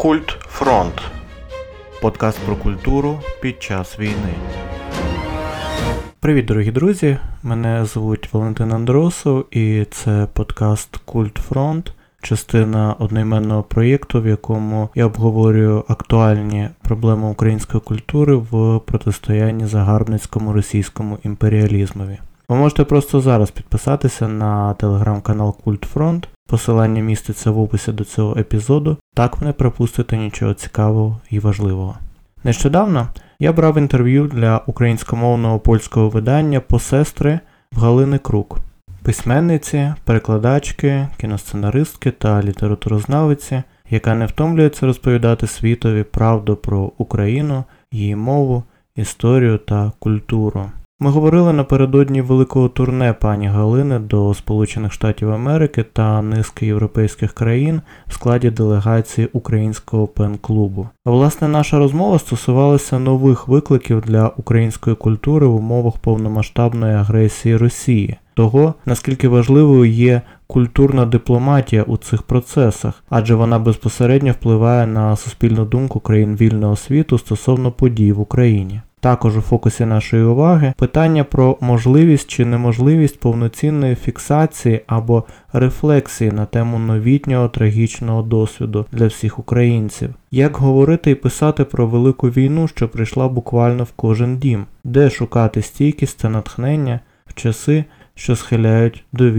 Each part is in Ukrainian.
Культ Фронт. Подкаст про культуру під час війни. Привіт, дорогі друзі! Мене звуть Валентин Андросов, і це подкаст Культ Фронт, частина одноіменного проєкту, в якому я обговорюю актуальні проблеми української культури в протистоянні загарбницькому російському імперіалізмові. Ви можете просто зараз підписатися на телеграм-канал Культ Фронт. Посилання міститься в описі до цього епізоду, так ви не пропустите нічого цікавого і важливого. Нещодавно я брав інтерв'ю для українськомовного польського видання посестри в Галини Крук, письменниці, перекладачки, кіносценаристки та літературознавиці, яка не втомлюється розповідати світові правду про Україну, її мову, історію та культуру. Ми говорили напередодні великого турне пані Галини до Сполучених Штатів Америки та низки європейських країн в складі делегації українського пен-клубу. Власне наша розмова стосувалася нових викликів для української культури в умовах повномасштабної агресії Росії, того наскільки важливою є культурна дипломатія у цих процесах, адже вона безпосередньо впливає на суспільну думку країн вільного світу стосовно подій в Україні. Також у фокусі нашої уваги питання про можливість чи неможливість повноцінної фіксації або рефлексії на тему новітнього трагічного досвіду для всіх українців, як говорити і писати про велику війну, що прийшла буквально в кожен дім, де шукати стійкість та натхнення в часи, що схиляють до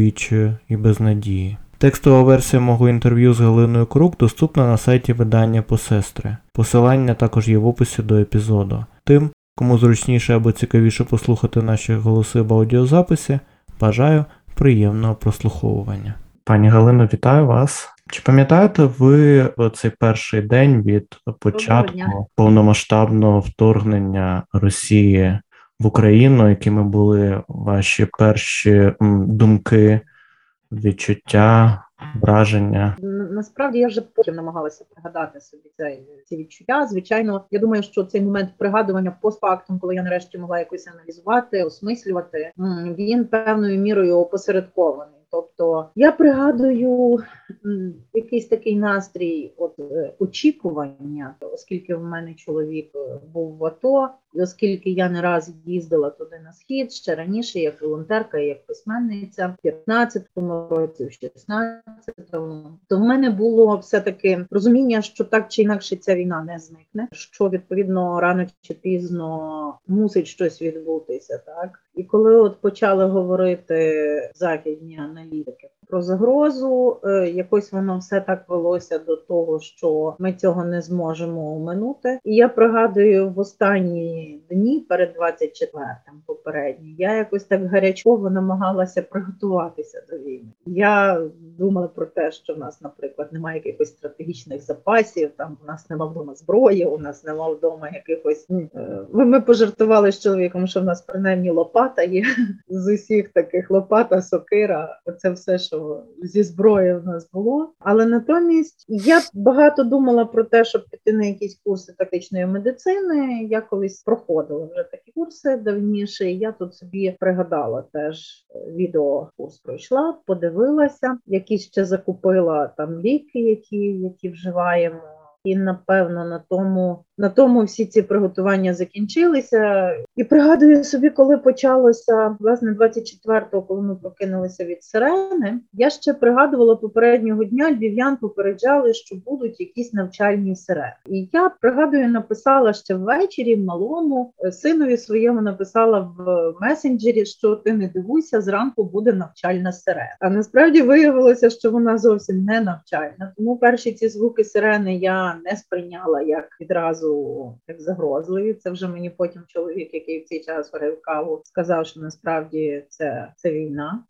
і безнадії. Текстова версія мого інтерв'ю з Галиною Крук доступна на сайті видання посестри. Посилання також є в описі до епізоду. Тим, Кому зручніше або цікавіше послухати наші голоси в аудіозаписі, бажаю приємного прослуховування. Пані Галино, вітаю вас. Чи пам'ятаєте ви цей перший день від початку повномасштабного вторгнення Росії в Україну, якими були ваші перші думки, відчуття? Враження. Насправді я вже потім намагалася пригадати собі це, ці відчуття. Звичайно, я думаю, що цей момент пригадування постфактум, коли я нарешті могла якось аналізувати, осмислювати, він певною мірою опосередкований. Тобто я пригадую якийсь такий настрій от е, очікування, оскільки в мене чоловік е, був в АТО, оскільки я не раз їздила туди на схід ще раніше, як волонтерка, як письменниця, в 15-му році, в 16-му, то в мене було все-таки розуміння, що так чи інакше ця війна не зникне, що відповідно рано чи пізно мусить щось відбутися, так? І коли от почали говорити західні аналітики про загрозу, е, якось воно все так велося до того, що ми цього не зможемо оминути. І я пригадую в останні дні перед 24-м попередні, я якось так гарячково намагалася приготуватися до війни. Я думала про те, що в нас, наприклад, немає якихось стратегічних запасів. Там у нас немає вдома зброї, у нас немає вдома якихось. Е, ми пожартували з чоловіком, що в нас принаймні лопата є з усіх таких лопата, сокира. Оце все, що зі зброї в нас було. Але натомість я багато думала про те, щоб піти на якісь курси тактичної медицини. Я колись проходила вже такі курси давніше. Я тут собі пригадала теж е, відеокурс пройшла, подивилася, які ще закупила там ліки, які, які вживаємо. І напевно на тому на тому всі ці приготування закінчилися. І пригадую собі, коли почалося власне 24-го, коли ми прокинулися від сирени. Я ще пригадувала попереднього дня львів'ян попереджали, що будуть якісь навчальні сирени. І я пригадую, написала ще ввечері малому е, синові своєму написала в месенджері, що ти не дивуйся, зранку буде навчальна сирена. А насправді виявилося, що вона зовсім не навчальна. Тому перші ці звуки сирени я не сприйняла як відразу як загрозливі. Це вже мені потім чоловік, який в цей час варив каву, сказав, що насправді це, це війна,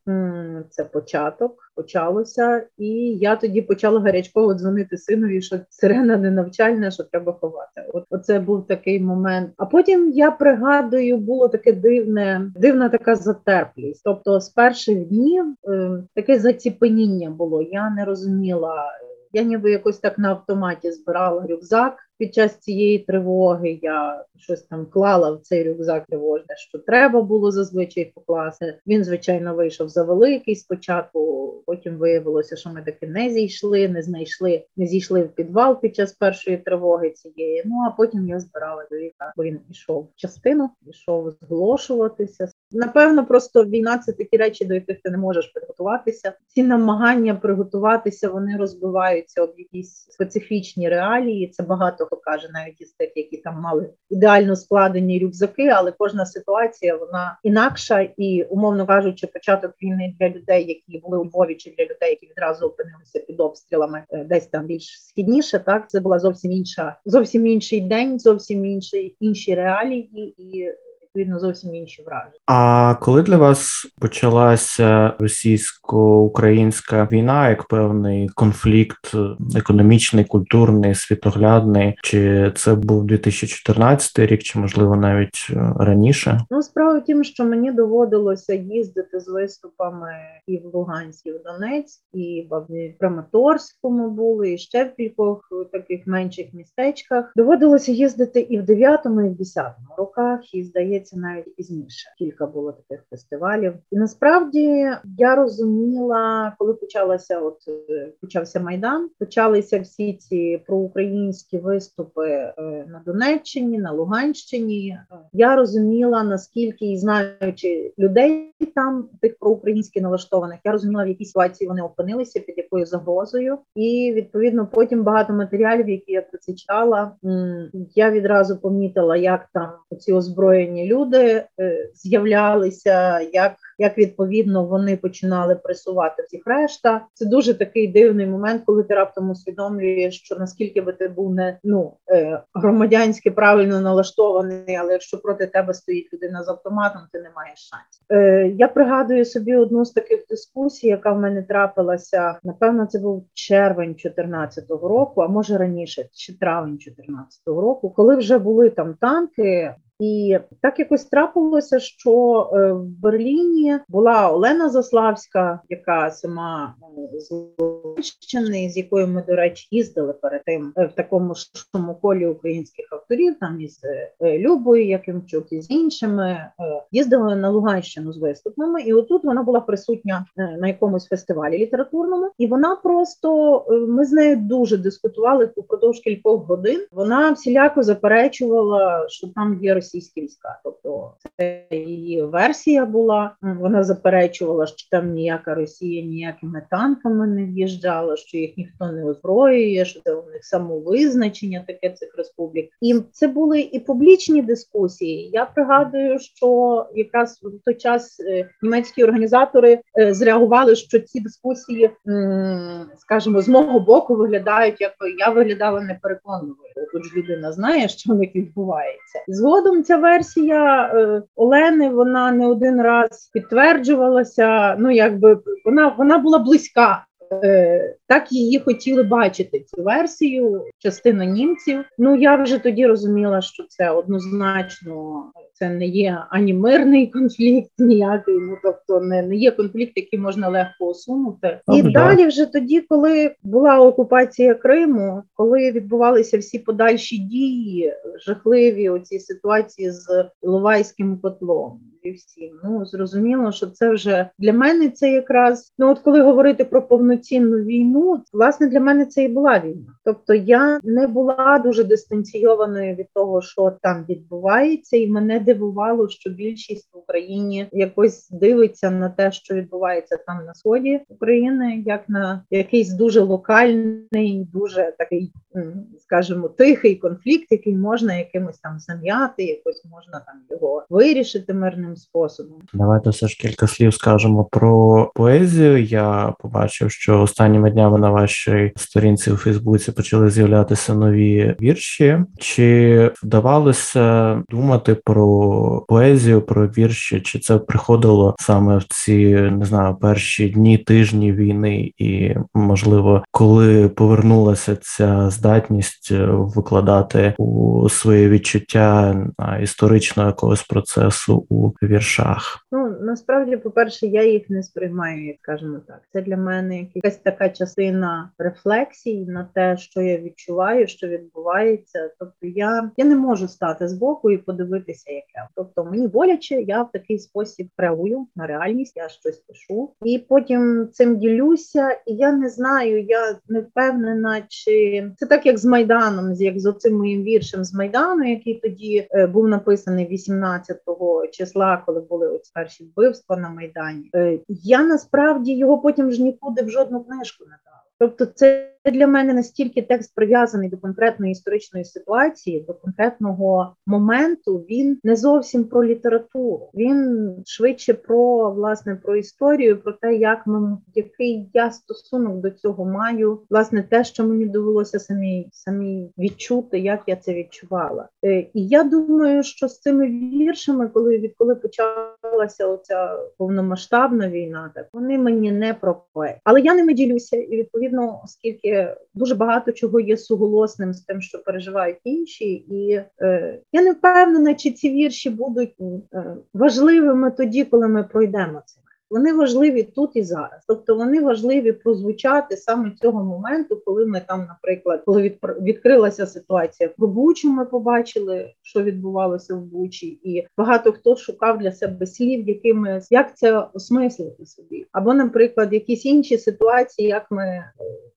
це початок. Почалося, і я тоді почала гарячково дзвонити синові, що сирена не навчальна, що треба ховати. От оце був такий момент. А потім я пригадую, було таке дивне, дивна така затерплість. Тобто, з перших днів е, таке заціпеніння було. Я не розуміла Я ніби якось так на автоматі збирала рюкзак під час цієї тривоги. Я щось там клала в цей рюкзак тривожне, що треба було зазвичай покласти. Він, звичайно, вийшов за великий спочатку. Потім виявилося, що ми таки не зійшли, не знайшли, не зійшли в підвал під час першої тривоги цієї. Ну а потім я збирала до віка, бо він пішов в частину, пішов зголошуватися. Напевно, просто війна це такі речі, до яких ти не можеш підготуватися. Ці намагання приготуватися вони розбиваються об якісь специфічні реалії. Це багато хто каже, навіть із тих, які там мали ідеально складені рюкзаки, але кожна ситуація вона інакша і, умовно кажучи, початок війни для людей, які були у Львові, чи для людей, які відразу опинилися під обстрілами, е, десь там більш східніше. Так це була зовсім інша, зовсім інший день, зовсім інші інші реалії і відповідно зовсім інші враження. А коли для вас почалася російсько-українська війна, як певний конфлікт економічний, культурний, світоглядний, чи це був 2014 рік, чи можливо навіть е, раніше? Ну справа в тім, що мені доводилося їздити з виступами і в Луганськ, і в Донецьк, і в Краматорському були, і ще в кількох таких менших містечках. Доводилося їздити і в 9-му, і в 10-му роках, і здається здається, навіть пізніше. Кілька було таких фестивалів. І насправді я розуміла, коли почалася, от е, почався майдан, почалися всі ці проукраїнські виступи е, на Донеччині, на Луганщині. Я розуміла наскільки і знаючи людей там, тих проукраїнськи налаштованих, я розуміла, в якій ситуації вони опинилися, під якою загрозою, і відповідно потім багато матеріалів, які я про це читала. Я відразу помітила, як там ці озброєні люди е, з'являлися, як як відповідно вони починали пресувати всіх решта. Це дуже такий дивний момент, коли ти раптом усвідомлюєш, що наскільки би ти був не ну е, громадянськи правильно налаштований, але якщо проти тебе стоїть людина з автоматом, ти не маєш шансів. Е, Я пригадую собі одну з таких дискусій, яка в мене трапилася. Напевно, це був червень 2014 року, а може раніше, чи травень 2014 року, коли вже були там танки. І так якось трапилося, що е, в Берліні була Олена Заславська, яка сама е, з Луганщини, з якою ми, до речі, їздили перед тим е, в такому шуму колі українських авторів, там із Любою Якимчук і з іншими їздили на Луганщину з виступами. І отут вона була присутня на якомусь фестивалі літературному, і вона просто ми з нею дуже дискутували упродовж кількох годин. Вона всіляко заперечувала, що там є російські війська. Тобто це її версія була. Вона заперечувала, що там ніяка Росія ніякими танками не в'їжджала, що їх ніхто не озброює, що це у них самовизначення таке цих республік. І це були і публічні дискусії. Я пригадую, що якраз в той час е, німецькі організатори е, зреагували, що ці дискусії, скажімо, з мого боку виглядають як я виглядала непереконливо. Тут ж людина знає, що в них відбувається. Згодом ця версія е, Олени вона не один раз підтверджувалася. Ну якби вона вона була близька. Е, так її хотіли бачити цю версію, частина німців. Ну я вже тоді розуміла, що це однозначно це не є ані мирний конфлікт, ніякий. Ну тобто не не є конфлікт, який можна легко усунути. І О, далі, вже тоді, коли була окупація Криму, коли відбувалися всі подальші дії, жахливі оці ситуації з Іловайським котлом і всім. Ну зрозуміло, що це вже для мене це якраз ну от коли говорити про повноцінну війну, власне для мене це і була війна. Тобто я не була дуже дистанційованою від того, що там відбувається, і мене дивувало, що більшість в Україні якось дивиться на те, що відбувається там на сході України, як на якийсь дуже локальний, дуже такий, скажімо, тихий конфлікт, який можна якимось там зам'яти, якось можна там його вирішити мирним способом. Давайте все ж кілька слів скажемо про поезію. Я побачив, що останніми днями на вашій сторінці у Фейсбуці почали з'являтися нові вірші. Чи вдавалося думати про поезію, про вірші, чи це приходило саме в ці не знаю перші дні тижні війни, і можливо, коли повернулася ця здатність е, викладати у своє відчуття історичного якогось процесу у віршах? Ну насправді, по перше, я їх не сприймаю, як скажімо так. Це для мене якась така частина рефлексій на те, що я відчуваю, що відбувається. Тобто, я я не можу стати збоку і подивитися, яке. Тобто мені боляче, я в такий спосіб реагую на реальність, я щось пишу, і потім цим ділюся. І я не знаю, я не впевнена, чи це так, як з майданом, як з оцим моїм віршем з майдану, який тоді е, був написаний 18-го числа, коли були ось перші вбивства на майдані. Е, я насправді його потім ж нікуди в жодну книжку не дала. Тобто, це для мене настільки текст прив'язаний до конкретної історичної ситуації, до конкретного моменту. Він не зовсім про літературу. Він швидше про власне про історію, про те, як ми який я стосунок до цього маю. Власне, те, що мені довелося самі самі відчути, як я це відчувала. Е, і я думаю, що з цими віршами, коли відколи почалася оця повномасштабна війна, так вони мені не про поет. але я ними ділюся, і відповідно, оскільки дуже багато чого є суголосним з тим, що переживають інші, і е, я не впевнена, чи ці вірші будуть е, важливими тоді, коли ми пройдемо це. Вони важливі тут і зараз, тобто вони важливі прозвучати саме цього моменту, коли ми там, наприклад, коли від, відкрилася ситуація про Бучу, ми побачили, що відбувалося в Бучі, і багато хто шукав для себе слів, якими як це осмислити собі, або, наприклад, якісь інші ситуації, як ми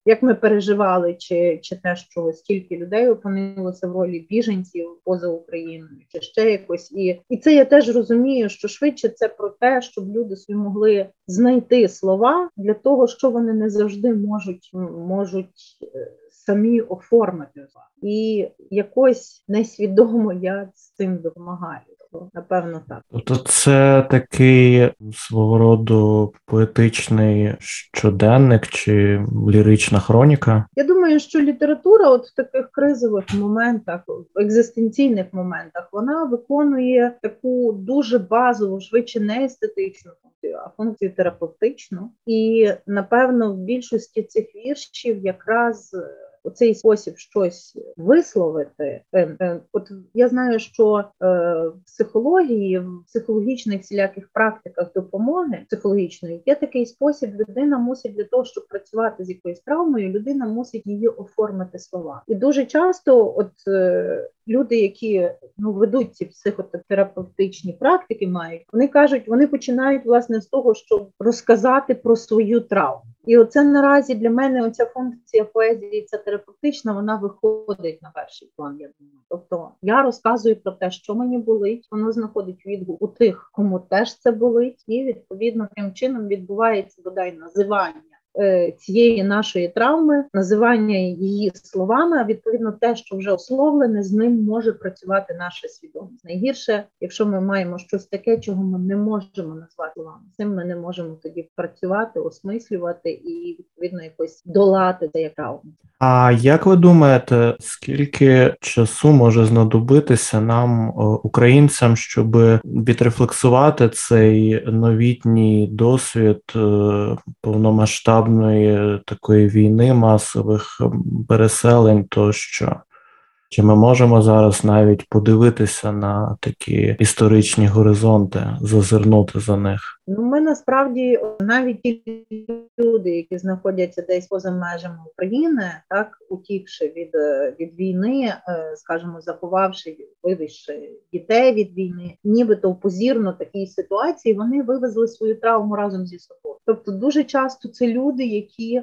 як ми переживали, чи чи те, що стільки людей опинилося в ролі біженців поза Україною, чи ще якось, і і це я теж розумію, що швидше це про те, щоб люди собі могли знайти слова для того, що вони не завжди можуть можуть е, самі оформити. І якось несвідомо я з цим допомагаю напевно так. Тобто це такий свого роду поетичний щоденник чи лірична хроніка? Я думаю, що література, от в таких кризових моментах, в екзистенційних моментах, вона виконує таку дуже базову, швидше не естетичну функцію, а функцію терапевтичну. І напевно в більшості цих віршів якраз цей спосіб щось висловити. Е, е, от я знаю, що е, в психології, в психологічних всіляких практиках допомоги психологічної є такий спосіб, людина мусить для того, щоб працювати з якоюсь травмою, людина мусить її оформити слова. І дуже часто, от люди, які ну ведуть ці психотерапевтичні практики, мають вони кажуть, вони починають власне з того, щоб розказати про свою травму. І оце наразі для мене оця функція поезії, ця терапевтична, вона виходить на перший план. Я думаю. Тобто я розказую про те, що мені болить, воно знаходить відгук у тих, кому теж це болить, і відповідно тим чином відбувається бодай називання цієї нашої травми, називання її словами, а відповідно те, що вже условлене, з ним може працювати наша свідомість. Найгірше, якщо ми маємо щось таке, чого ми не можемо назвати словами, цим ми не можемо тоді працювати, осмислювати і відповідно якось долати цей травму. А як ви думаєте, скільки часу може знадобитися нам, українцям, щоб відрефлексувати цей новітній досвід е, повномасштабної такої війни, масових переселень, тощо? Чи ми можемо зараз навіть подивитися на такі історичні горизонти, зазирнути за них? Ну, ми насправді навіть ті люди, які знаходяться десь поза межами України, так утікши від від війни, е, скажімо, заховавши, вивезши дітей від війни, нібито в позірно такій ситуації, вони вивезли свою травму разом зі собою. Тобто, дуже часто це люди, які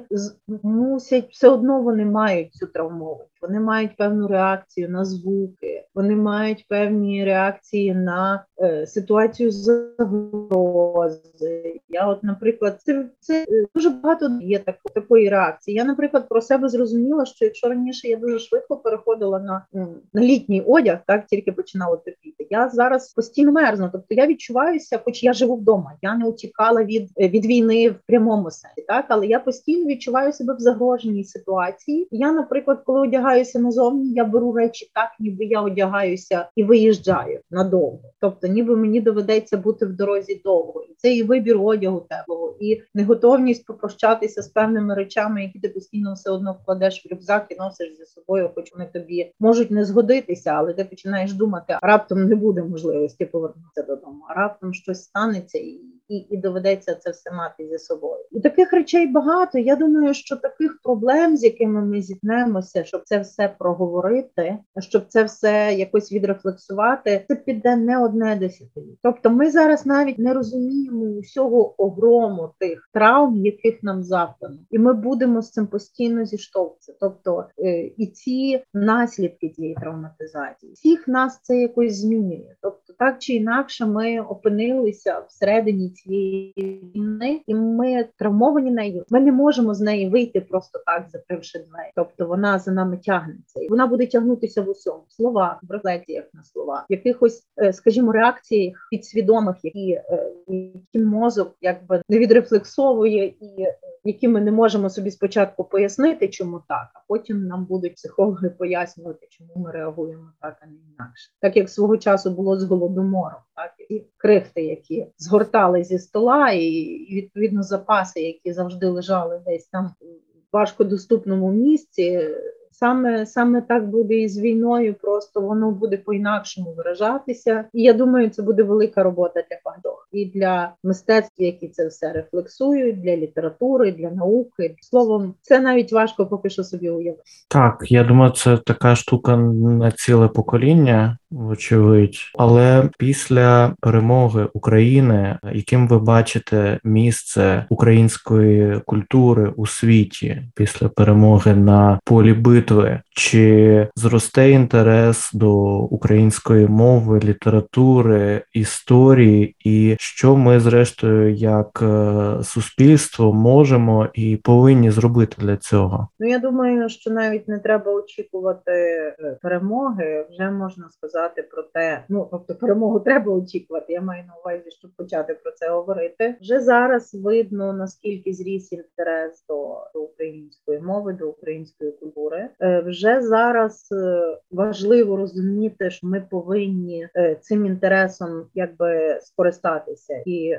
мусять все одно вони мають цю травмованість, вони мають певну реакцію на звуки, вони мають певні реакції на е, ситуацію загроз образи. Я, от, наприклад, це це дуже багато є так, такої реакції. Я, наприклад, про себе зрозуміла, що якщо раніше я дуже швидко переходила на на літній одяг, так тільки починала тепліти. Я зараз постійно мерзну. Тобто я відчуваюся, хоч я живу вдома. Я не утікала від від війни в прямому сенсі, так але я постійно відчуваю себе в загроженій ситуації. Я, наприклад, коли одягаюся назовні, я беру речі так, ніби я одягаюся і виїжджаю надовго. Тобто, ніби мені доведеться бути в дорозі довго, і це і вибір одягу теплого, і неготовність попрощатися з певними речами, які ти постійно все одно вкладеш в рюкзак і носиш за собою, хоч вони тобі можуть не згодитися, але ти починаєш думати, а раптом не буде можливості повернутися додому, а раптом щось станеться і і і доведеться це все мати зі собою. І таких речей багато. Я думаю, що таких проблем, з якими ми зіткнемося, щоб це все проговорити, щоб це все якось відрефлексувати, це піде не одне десятиліття. Тобто, ми зараз навіть не розуміємо усього огрому тих травм, яких нам завдано, і ми будемо з цим постійно зіштовхуватися. Тобто е, і ці наслідки цієї травматизації, всіх нас це якось змінює. Тобто, так чи інакше, ми опинилися всередині цієї війни, і ми травмовані нею. Ми не можемо з неї вийти просто так, закривши двері. Тобто вона за нами тягнеться, і вона буде тягнутися в усьому в словах, в рефлексіях на слова, в якихось, е, скажімо, реакціях підсвідомих, які е, які мозок якби не відрефлексовує і які ми не можемо собі спочатку пояснити, чому так, а потім нам будуть психологи пояснювати, чому ми реагуємо так, а не інакше, так як свого часу було з голодомором, так і крихти, які згортали зі стола, і відповідно запаси, які завжди лежали десь там в важкодоступному місці. Саме саме так буде і з війною, просто воно буде по-інакшому виражатися. І я думаю, це буде велика робота для багатьох і для мистецтв, які це все рефлексують, для літератури, для науки. Словом, це навіть важко поки що собі уявити. Так, я думаю, це така штука на ціле покоління вочевидь. Але після перемоги України, яким ви бачите місце української культури у світі після перемоги на полі битви, чи зросте інтерес до української мови, літератури, історії, і що ми, зрештою, як е, суспільство можемо і повинні зробити для цього? Ну я думаю, що навіть не треба очікувати е, перемоги, вже можна сказати про те, ну тобто перемогу треба очікувати. Я маю на увазі, щоб почати про це говорити. Вже зараз видно наскільки зріс інтерес до, до української мови, до української культури. Е, вже зараз е, важливо розуміти, що ми повинні е, цим інтересом якби скористатися і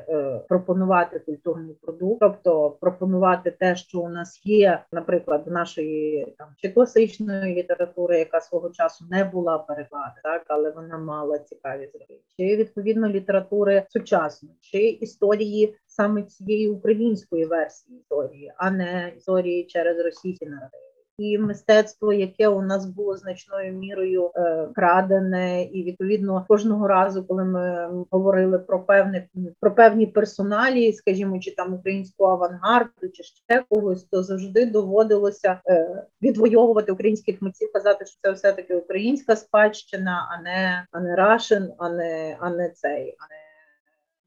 пропонувати культурний продукт, тобто пропонувати те, що у нас є, наприклад, нашої там чи класичної літератури, яка свого часу не була перекладена, так але вона мала цікаві зробити, чи відповідно літератури сучасної, чи історії саме цієї української версії історії, а не історії через російські наративи і мистецтво, яке у нас було значною мірою е, крадене, і відповідно кожного разу, коли ми говорили про певне про певні персоналі, скажімо, чи там українську авангарду, чи ще когось, то завжди доводилося е, відвоювати українських митців, казати, що це все таки українська спадщина, а не а не Рашин, а не а не цей, а не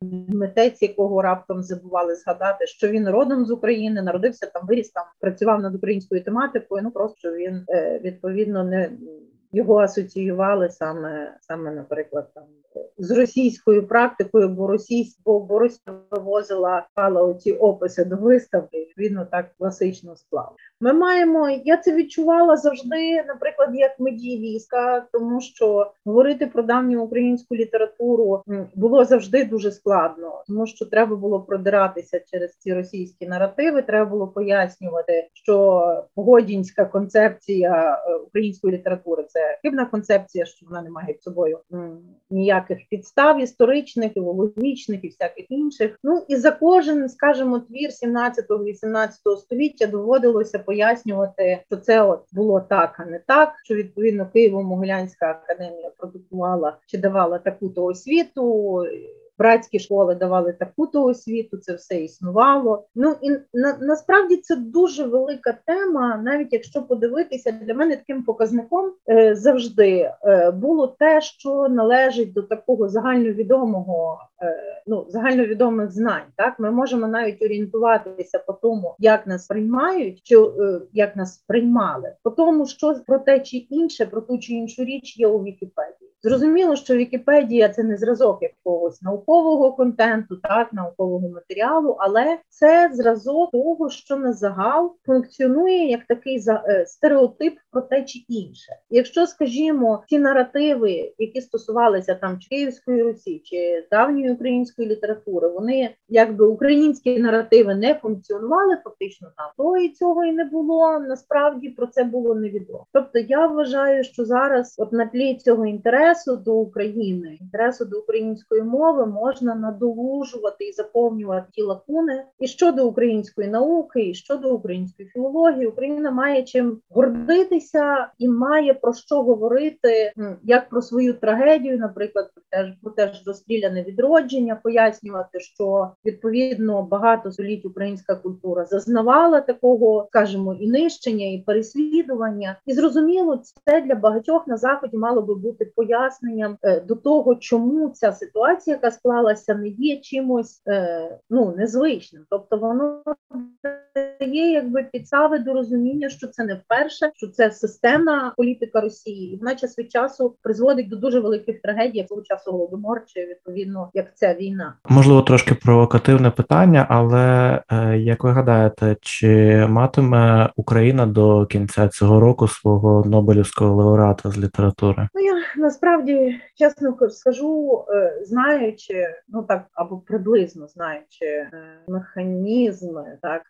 митець, якого раптом забували згадати, що він родом з України, народився там, виріс там, працював над українською тематикою. Ну просто він е, відповідно не його асоціювали саме, саме, наприклад, там з російською практикою, бо російсь, бо, бо вивозила оці описи до виставки, відповідно так класично склав. Ми маємо, я це відчувала завжди, наприклад, як медієвістка, тому що говорити про давню українську літературу було завжди дуже складно, тому що треба було продиратися через ці російські наративи. Треба було пояснювати, що погодінська концепція е, української літератури це хибна концепція, що вона не має під собою ніяких підстав історичних, ілогічних і всяких інших. Ну і за кожен, скажімо, твір 17-18 століття доводилося пояснювати, що це от було так, а не так. Що відповідно Києво-Могилянська академія продукувала чи давала таку то освіту братські школи давали таку то освіту, це все існувало. Ну і на, насправді це дуже велика тема, навіть якщо подивитися, для мене таким показником е, завжди е, було те, що належить до такого загальновідомого, е, ну загальновідомих знань. Так, ми можемо навіть орієнтуватися по тому, як нас приймають, чи е, як нас приймали, по тому, що про те чи інше, про ту чи іншу річ є у Вікіпедії. Зрозуміло, що Вікіпедія це не зразок якогось наукового контенту, так наукового матеріалу, але це зразок того, що на загал функціонує як такий е, стереотип про те чи інше. Якщо, скажімо, ці наративи, які стосувалися там Київської Русі чи давньої української літератури, вони якби українські наративи не функціонували фактично там, то і цього і не було. Насправді про це було невідомо. Тобто я вважаю, що зараз, от на тлі цього інтересу до України, інтересу до української мови, можна надолужувати і заповнювати ті лакуни. І щодо української науки, і щодо української філології, Україна має чим гордитися і має про що говорити, як про свою трагедію, наприклад, теж про теж розстріляне відродження, пояснювати, що відповідно багато століть українська культура зазнавала такого, скажімо, і нищення, і переслідування, і зрозуміло, це для багатьох на заході мало би бути поясненням е, до того, чому ця ситуація, яка склалася, не є чимось е, ну незвичним, тобто воно дає якби підстави до розуміння, що це не вперше, що це системна політика Росії, і вона час від часу призводить до дуже великих трагедій, як того часу голодомор, чи відповідно як ця війна. Можливо, трошки провокативне питання, але е, як ви гадаєте, чи матиме Україна до кінця цього року свого Нобелівського лауреата з літератури? Ну я насправді чесно скажу, е, знаючи, ну так або приблизно знаючи е, механізми так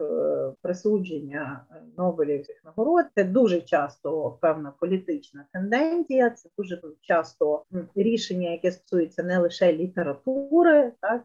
присудження Нобелівських нагород, це дуже часто певна політична тенденція. Це дуже часто рішення, яке стосується не лише літератури, так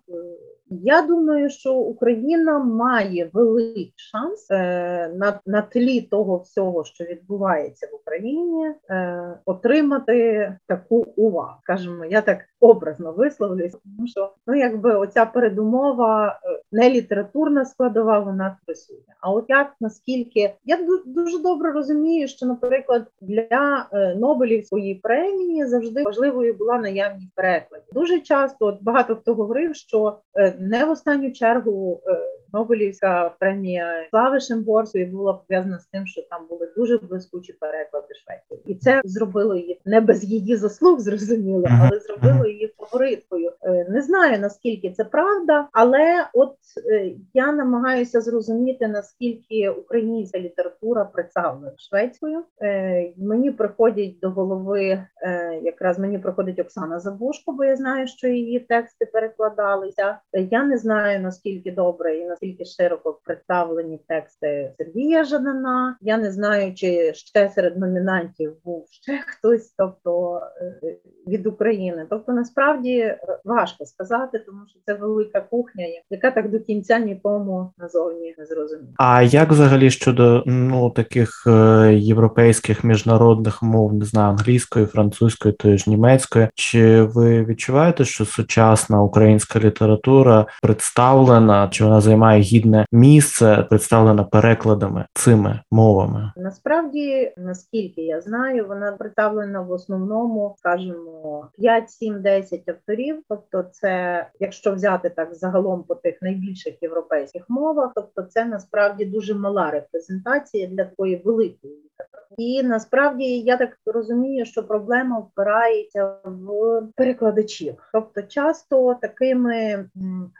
я думаю, що Україна має великий шанс е, на на тлі того всього, що відбувається в Україні, е, отримати таку увагу. Скажімо, я так образно висловлюсь, тому що ну якби оця передумова е, не літературна складова, вона присутня. А от як наскільки я дуже добре розумію, що, наприклад, для е, Нобелівської премії завжди важливою була наявність перекладів. Дуже часто от багато хто говорив, що е, не в останню чергу Нобелівська премія слави Шемборської була пов'язана з тим, що там були дуже блискучі переклади Швеції, і це зробило її не без її заслуг, зрозуміло, але зробило її фавориткою. Е, не знаю наскільки це правда, але от е, я намагаюся зрозуміти наскільки українська література представлена шведською. Е, мені приходять до голови, якраз мені приходить Оксана Забушко, бо я знаю, що її тексти перекладалися. Я не знаю наскільки добре і наскільки широко представлені тексти Сергія Жадана. Я не знаю, чи ще серед номінантів був ще хтось, тобто від України. Тобто, насправді важко сказати, тому що це велика кухня, яка так до кінця нікому назовні не зрозуміла. А як взагалі щодо ну таких е, європейських міжнародних мов, не знаю, англійської, французької, тої ж німецької, чи ви відчуваєте, що сучасна українська література представлена, чи вона займає гідне місце, представлена перекладами цими мовами? Насправді, наскільки я знаю, вона представлена в основному, скажімо, 5, 7, 10 авторів. Тобто, це якщо взяти так загалом по тих найбільших європейських мовах, тобто це насправді дуже мала репрезентація для такої великої літератури. І насправді я так розумію, що проблема впирається в перекладачів, тобто часто такими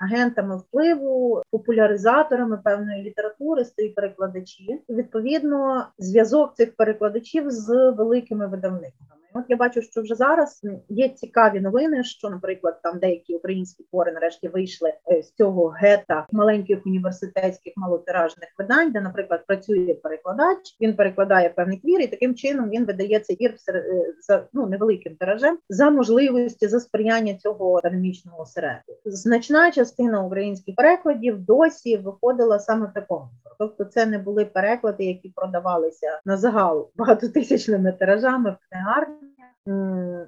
агентами впливу, популяризаторами певної літератури стають перекладачі, і відповідно зв'язок цих перекладачів з великими видавництвами. От я бачу, що вже зараз є цікаві новини, що, наприклад, там деякі українські твори нарешті вийшли е, з цього гета маленьких університетських малотиражних видань, де, наприклад, працює перекладач, він перекладає певний твір, і таким чином він видає цей твір е, за ну невеликим тиражем за можливості за сприяння цього академічного осередку. Значна частина українських перекладів досі виходила саме в такому. Тобто, це не були переклади, які продавалися на загал багатотисячними тиражами в книгарні.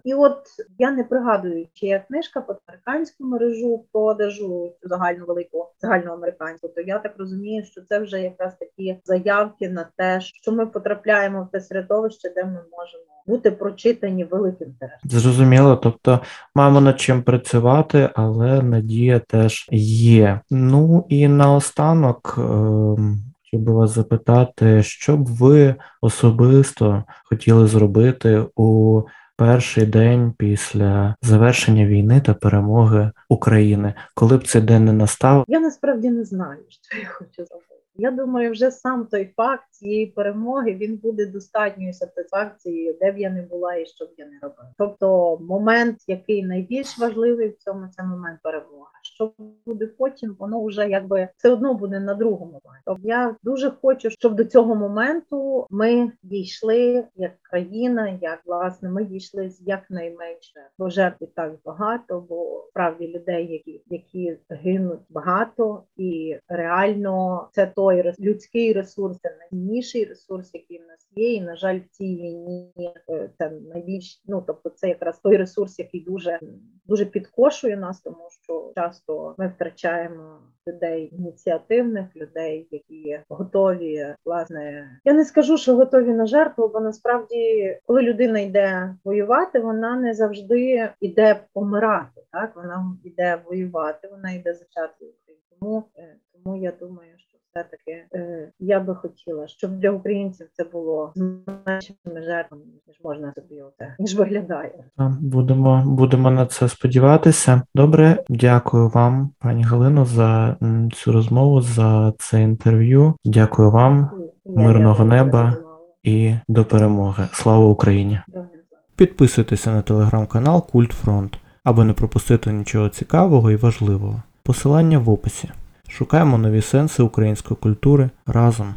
І от я не пригадую, чи є книжка по американську мережу продажу загальну велику загальноамериканську, то я так розумію, що це вже якраз такі заявки на те, що ми потрапляємо в те середовище, де ми можемо бути прочитані великим тиражем. Зрозуміло, тобто маємо над чим працювати, але надія теж є. Ну і наостанок. Е- Хотів би вас запитати, що б ви особисто хотіли зробити у перший день після завершення війни та перемоги України. Коли б цей день не настав, Я насправді не знаю, що я хочу зробити. Я думаю, вже сам той факт цієї перемоги він буде достатньою сатисфакцією, де б я не була і що б я не робила. Тобто, момент, який найбільш важливий в цьому, це момент перемоги. Що буде потім, воно вже якби все одно буде на другому плані. Тобто я дуже хочу, щоб до цього моменту ми дійшли як країна, як власне ми дійшли з якнайменше, бо жертв так багато, бо справді людей, які які гинуть багато, і реально це той людський ресурс, це найцінніший ресурс, який в нас є. І на жаль, в цій війні е, це найбільш ну тобто, це якраз той ресурс, який дуже дуже підкошує нас, тому що часто ми втрачаємо людей ініціативних, людей, які готові, власне, я не скажу, що готові на жертву, бо насправді, коли людина йде воювати, вона не завжди йде помирати. Так вона йде воювати, вона йде зачати. Тому, е, тому я думаю, що все-таки е, я би хотіла, щоб для українців це було з меншими жертвами, ніж можна собі оце, ніж виглядає. Будемо, будемо на це сподіватися. Добре, дякую вам, пані Галино, за цю розмову, за це інтерв'ю. Дякую вам Я Мирного дякую неба. і до перемоги. Слава Україні! Підписуйтеся на телеграм-канал Культ Фронт, аби не пропустити нічого цікавого і важливого. Посилання в описі. Шукаємо нові сенси української культури разом.